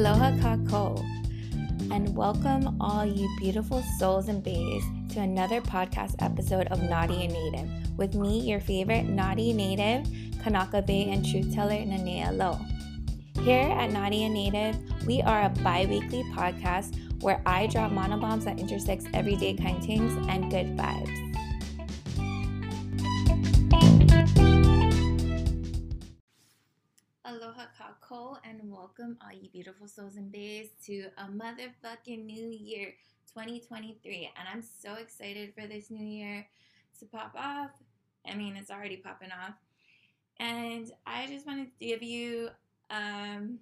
Aloha kako, and welcome all you beautiful souls and baes to another podcast episode of Naughty and Native with me, your favorite naughty native, Kanaka Bae and truth teller Nanea Lo. Here at Naughty and Native, we are a bi weekly podcast where I drop mana bombs that intersects everyday kind things and good vibes. Aloha kako and welcome all you beautiful souls and baes to a motherfucking new year 2023 and I'm so excited for this new year to pop off. I mean, it's already popping off. And I just wanted to give you um,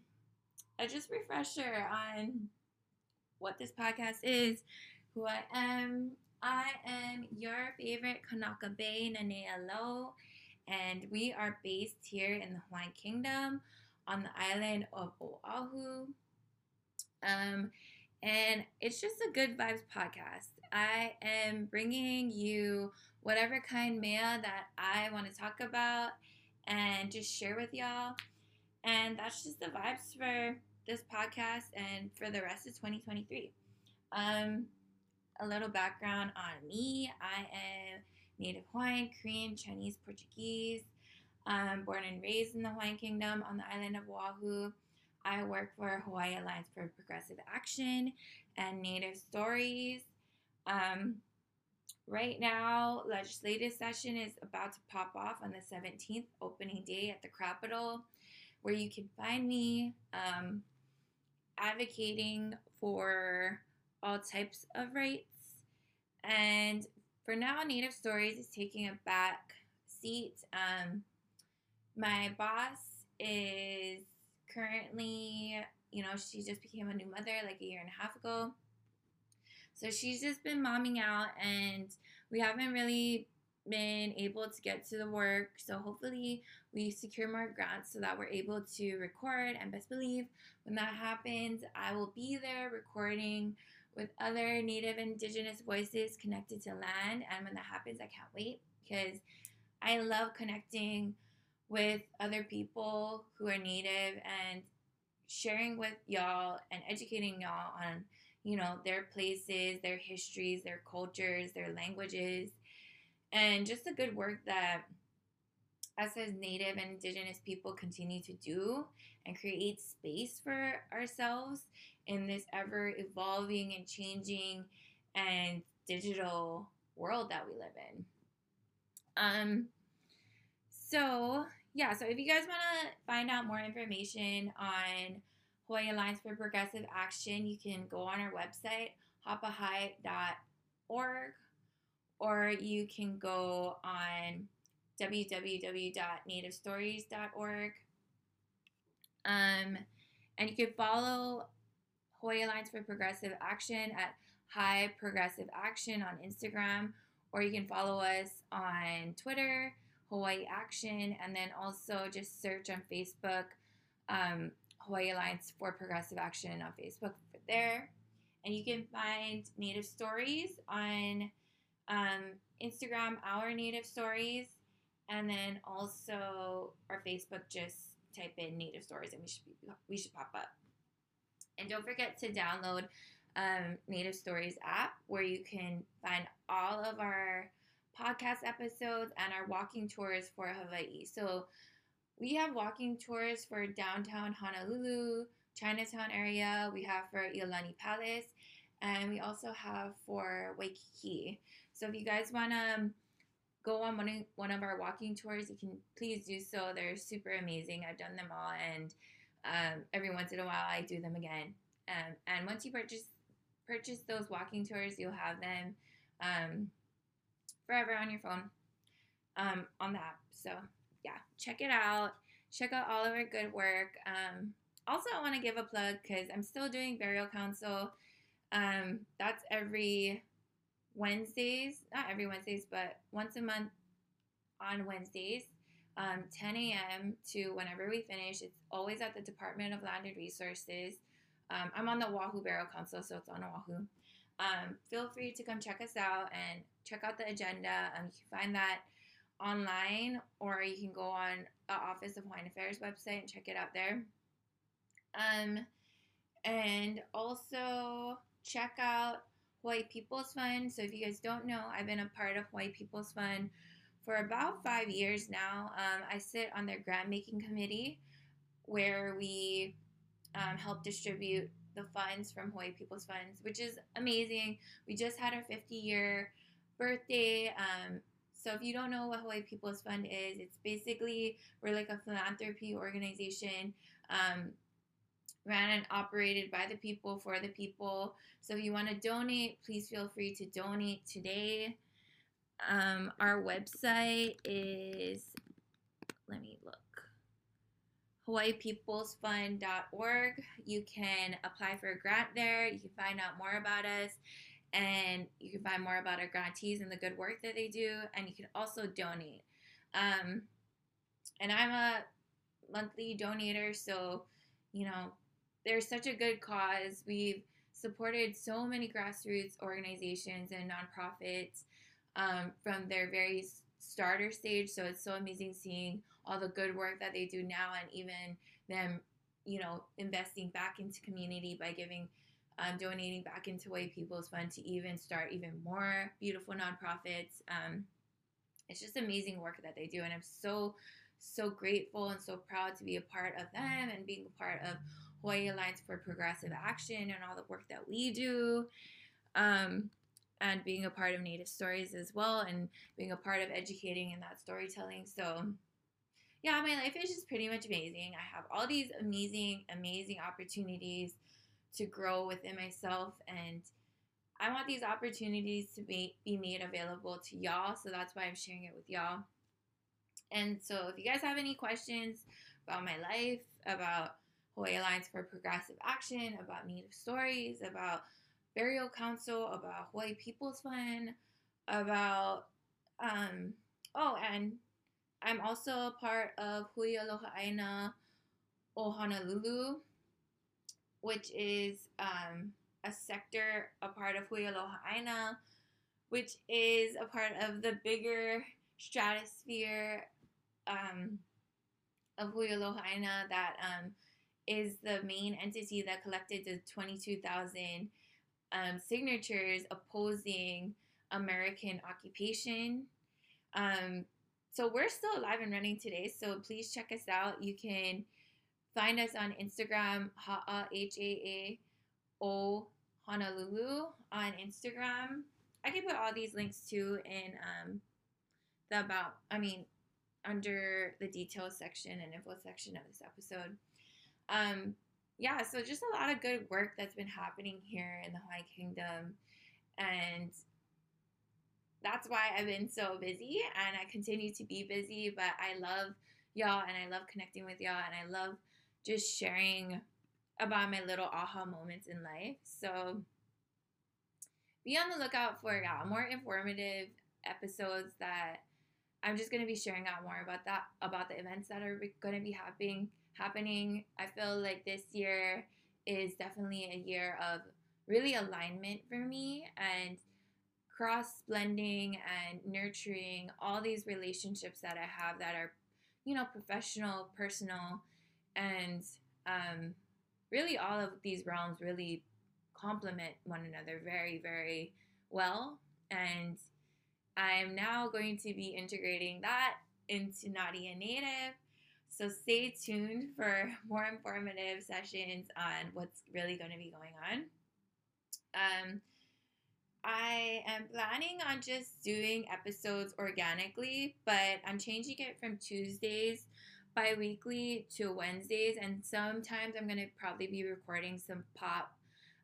a just refresher on what this podcast is, who I am. I am your favorite Kanaka Bae Nanea Lo, and we are based here in the Hawaiian Kingdom on the island of Oahu. Um, and it's just a good vibes podcast. I am bringing you whatever kind mea that I want to talk about and just share with y'all. And that's just the vibes for this podcast and for the rest of 2023. Um, a little background on me I am Native Hawaiian, Korean, Chinese, Portuguese. Um, born and raised in the Hawaiian Kingdom on the island of Oahu. I work for Hawaii Alliance for Progressive Action and Native Stories. Um, right now, legislative session is about to pop off on the 17th, opening day at the Capitol, where you can find me um, advocating for all types of rights. And for now, Native Stories is taking a back seat. Um, my boss is currently, you know, she just became a new mother like a year and a half ago. So she's just been momming out, and we haven't really been able to get to the work. So hopefully, we secure more grants so that we're able to record. And best believe when that happens, I will be there recording with other Native Indigenous voices connected to land. And when that happens, I can't wait because I love connecting with other people who are Native and sharing with y'all and educating y'all on, you know, their places, their histories, their cultures, their languages, and just the good work that us as Native and Indigenous people continue to do and create space for ourselves in this ever evolving and changing and digital world that we live in. Um, so yeah, so if you guys want to find out more information on Hawaii Alliance for Progressive Action, you can go on our website, hapahi.org, or you can go on www.nativestories.org. Um, and you can follow Hawaii Alliance for Progressive Action at High Progressive Action on Instagram, or you can follow us on Twitter, Hawaii Action, and then also just search on Facebook, um, Hawaii Alliance for Progressive Action on Facebook there. And you can find Native Stories on um, Instagram, Our Native Stories, and then also our Facebook. Just type in Native Stories, and we should be, we should pop up. And don't forget to download um, Native Stories app, where you can find all of our podcast episodes and our walking tours for Hawaii. So we have walking tours for downtown Honolulu, Chinatown area. We have for Iolani Palace, and we also have for Waikiki. So if you guys want to go on one of, one of our walking tours, you can please do so. They're super amazing. I've done them all, and um, every once in a while I do them again. Um, and once you purchase purchase those walking tours, you'll have them um, forever on your phone um, on the app. So yeah, check it out. Check out all of our good work. Um, also, I want to give a plug because I'm still doing burial council. Um, that's every Wednesdays, not every Wednesdays, but once a month on Wednesdays, um, 10 a.m. to whenever we finish. It's always at the Department of Land and Resources. Um, I'm on the Oahu Burial Council, so it's on Oahu. Um, feel free to come check us out and check out the agenda. Um, you can find that online, or you can go on the Office of Hawaiian Affairs website and check it out there. Um, And also check out Hawaii People's Fund. So if you guys don't know, I've been a part of Hawaii People's Fund for about five years now. Um, I sit on their grant making committee where we um, help distribute the funds from Hawaii People's Funds, which is amazing. We just had our 50 year birthday. Um, so if you don't know what Hawaii People's Fund is, it's basically we're like a philanthropy organization. Um, ran and operated by the people for the people. So if you want to donate, please feel free to donate today. Um, our website is, let me look, hawaiipeoplesfund.org. You can apply for a grant there. You can find out more about us and you can find more about our grantees and the good work that they do. And you can also donate. Um, and I'm a monthly donator, so you know, there's such a good cause. We've supported so many grassroots organizations and nonprofits um, from their very starter stage. So it's so amazing seeing all the good work that they do now and even them, you know, investing back into community by giving, um, donating back into Hawaii People's Fund to even start even more beautiful nonprofits. Um, it's just amazing work that they do. And I'm so, so grateful and so proud to be a part of them and being a part of Hawaii Alliance for Progressive Action and all the work that we do. Um, and being a part of Native Stories as well, and being a part of educating in that storytelling. So, yeah, my life is just pretty much amazing. I have all these amazing, amazing opportunities to grow within myself, and I want these opportunities to be, be made available to y'all. So that's why I'm sharing it with y'all. And so, if you guys have any questions about my life, about Hawaii Alliance for Progressive Action, about Native Stories, about Burial Council, about Hawaii People's Fund, about um oh and I'm also a part of Hui Aloha Aina o Honolulu, which is um, a sector, a part of Hui Aloha Aina, which is a part of the bigger stratosphere um, of Hui Aloha Aina that um, is the main entity that collected the 22,000 um, signatures opposing American occupation. Um, so we're still alive and running today. So please check us out. You can find us on Instagram, Ha'a H A A O Honolulu on Instagram. I can put all these links too in um, the about. I mean, under the details section and info section of this episode. Um, yeah, so just a lot of good work that's been happening here in the Hawaii Kingdom. And that's why I've been so busy and I continue to be busy, but I love y'all and I love connecting with y'all and I love just sharing about my little aha moments in life. So be on the lookout for yeah, more informative episodes that I'm just going to be sharing out more about that about the events that are going to be happening happening. I feel like this year is definitely a year of really alignment for me and cross blending and nurturing all these relationships that I have that are, you know, professional, personal, and um, really all of these realms really complement one another very, very well. And I'm now going to be integrating that into Naughty and Native so stay tuned for more informative sessions on what's really going to be going on. Um, I am planning on just doing episodes organically, but I'm changing it from Tuesdays bi weekly to Wednesdays, and sometimes I'm going to probably be recording some pop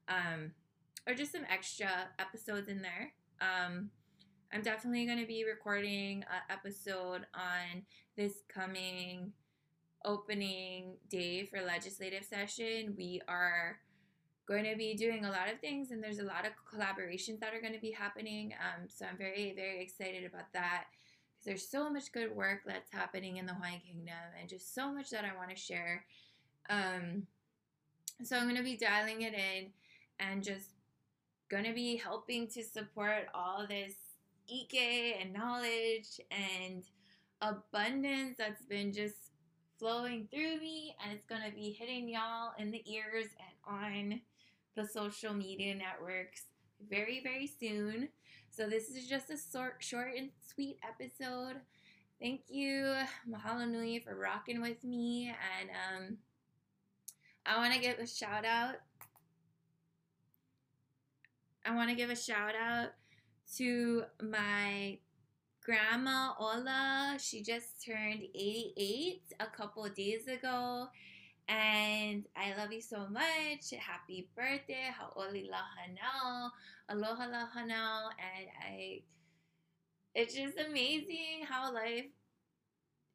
um, or just some extra episodes in there. Um, I'm definitely going to be recording an episode on this coming opening day for legislative session, we are going to be doing a lot of things and there's a lot of collaborations that are going to be happening. Um, so I'm very, very excited about that because there's so much good work that's happening in the Hawaiian Kingdom and just so much that I want to share. Um, so I'm going to be dialing it in and just going to be helping to support all this ike and knowledge and abundance that's been just flowing through me and it's going to be hitting y'all in the ears and on the social media networks very, very soon. So this is just a short, short and sweet episode. Thank you, Mahalo Nui, for rocking with me. And um, I want to give a shout out. I want to give a shout out to my grandma Ola. She just turned 88 a couple days ago. And I love you so much. Happy birthday. Ha'oli lahanau. Aloha lahanau. And I, it's just amazing how life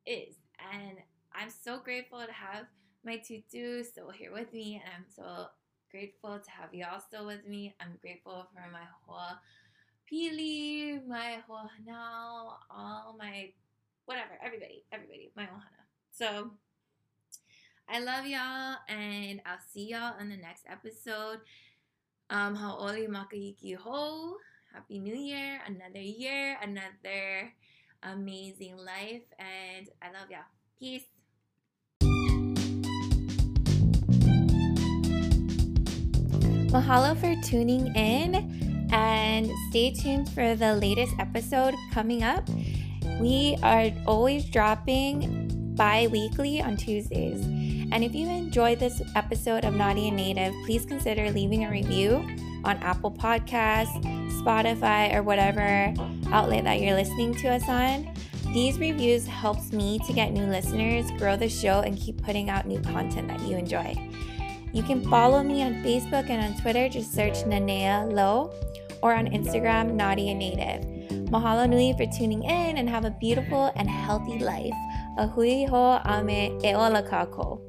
is. And I'm so grateful to have my tutu still here with me. And I'm so grateful to have y'all still with me. I'm grateful for my whole Pili, my Hohanau, all my whatever, everybody, everybody, my Ohana. So I love y'all and I'll see y'all in the next episode. Um Hauʻoli Makahiki Hou. Happy New Year, another year, another amazing life, and I love y'all. Peace. Mahalo for tuning in and stay tuned for the latest episode coming up. We are always dropping bi weekly on Tuesdays. And if you enjoyed this episode of Naughty and Native, please consider leaving a review on Apple Podcasts, Spotify, or whatever outlet that you're listening to us on. These reviews helps me to get new listeners, grow the show, and keep putting out new content that you enjoy. You can follow me on Facebook and on Twitter. Just search Nanea Lo or on Instagram, and Native. Mahalo nui for tuning in and have a beautiful and healthy life. Ahui ho ame e ola kako.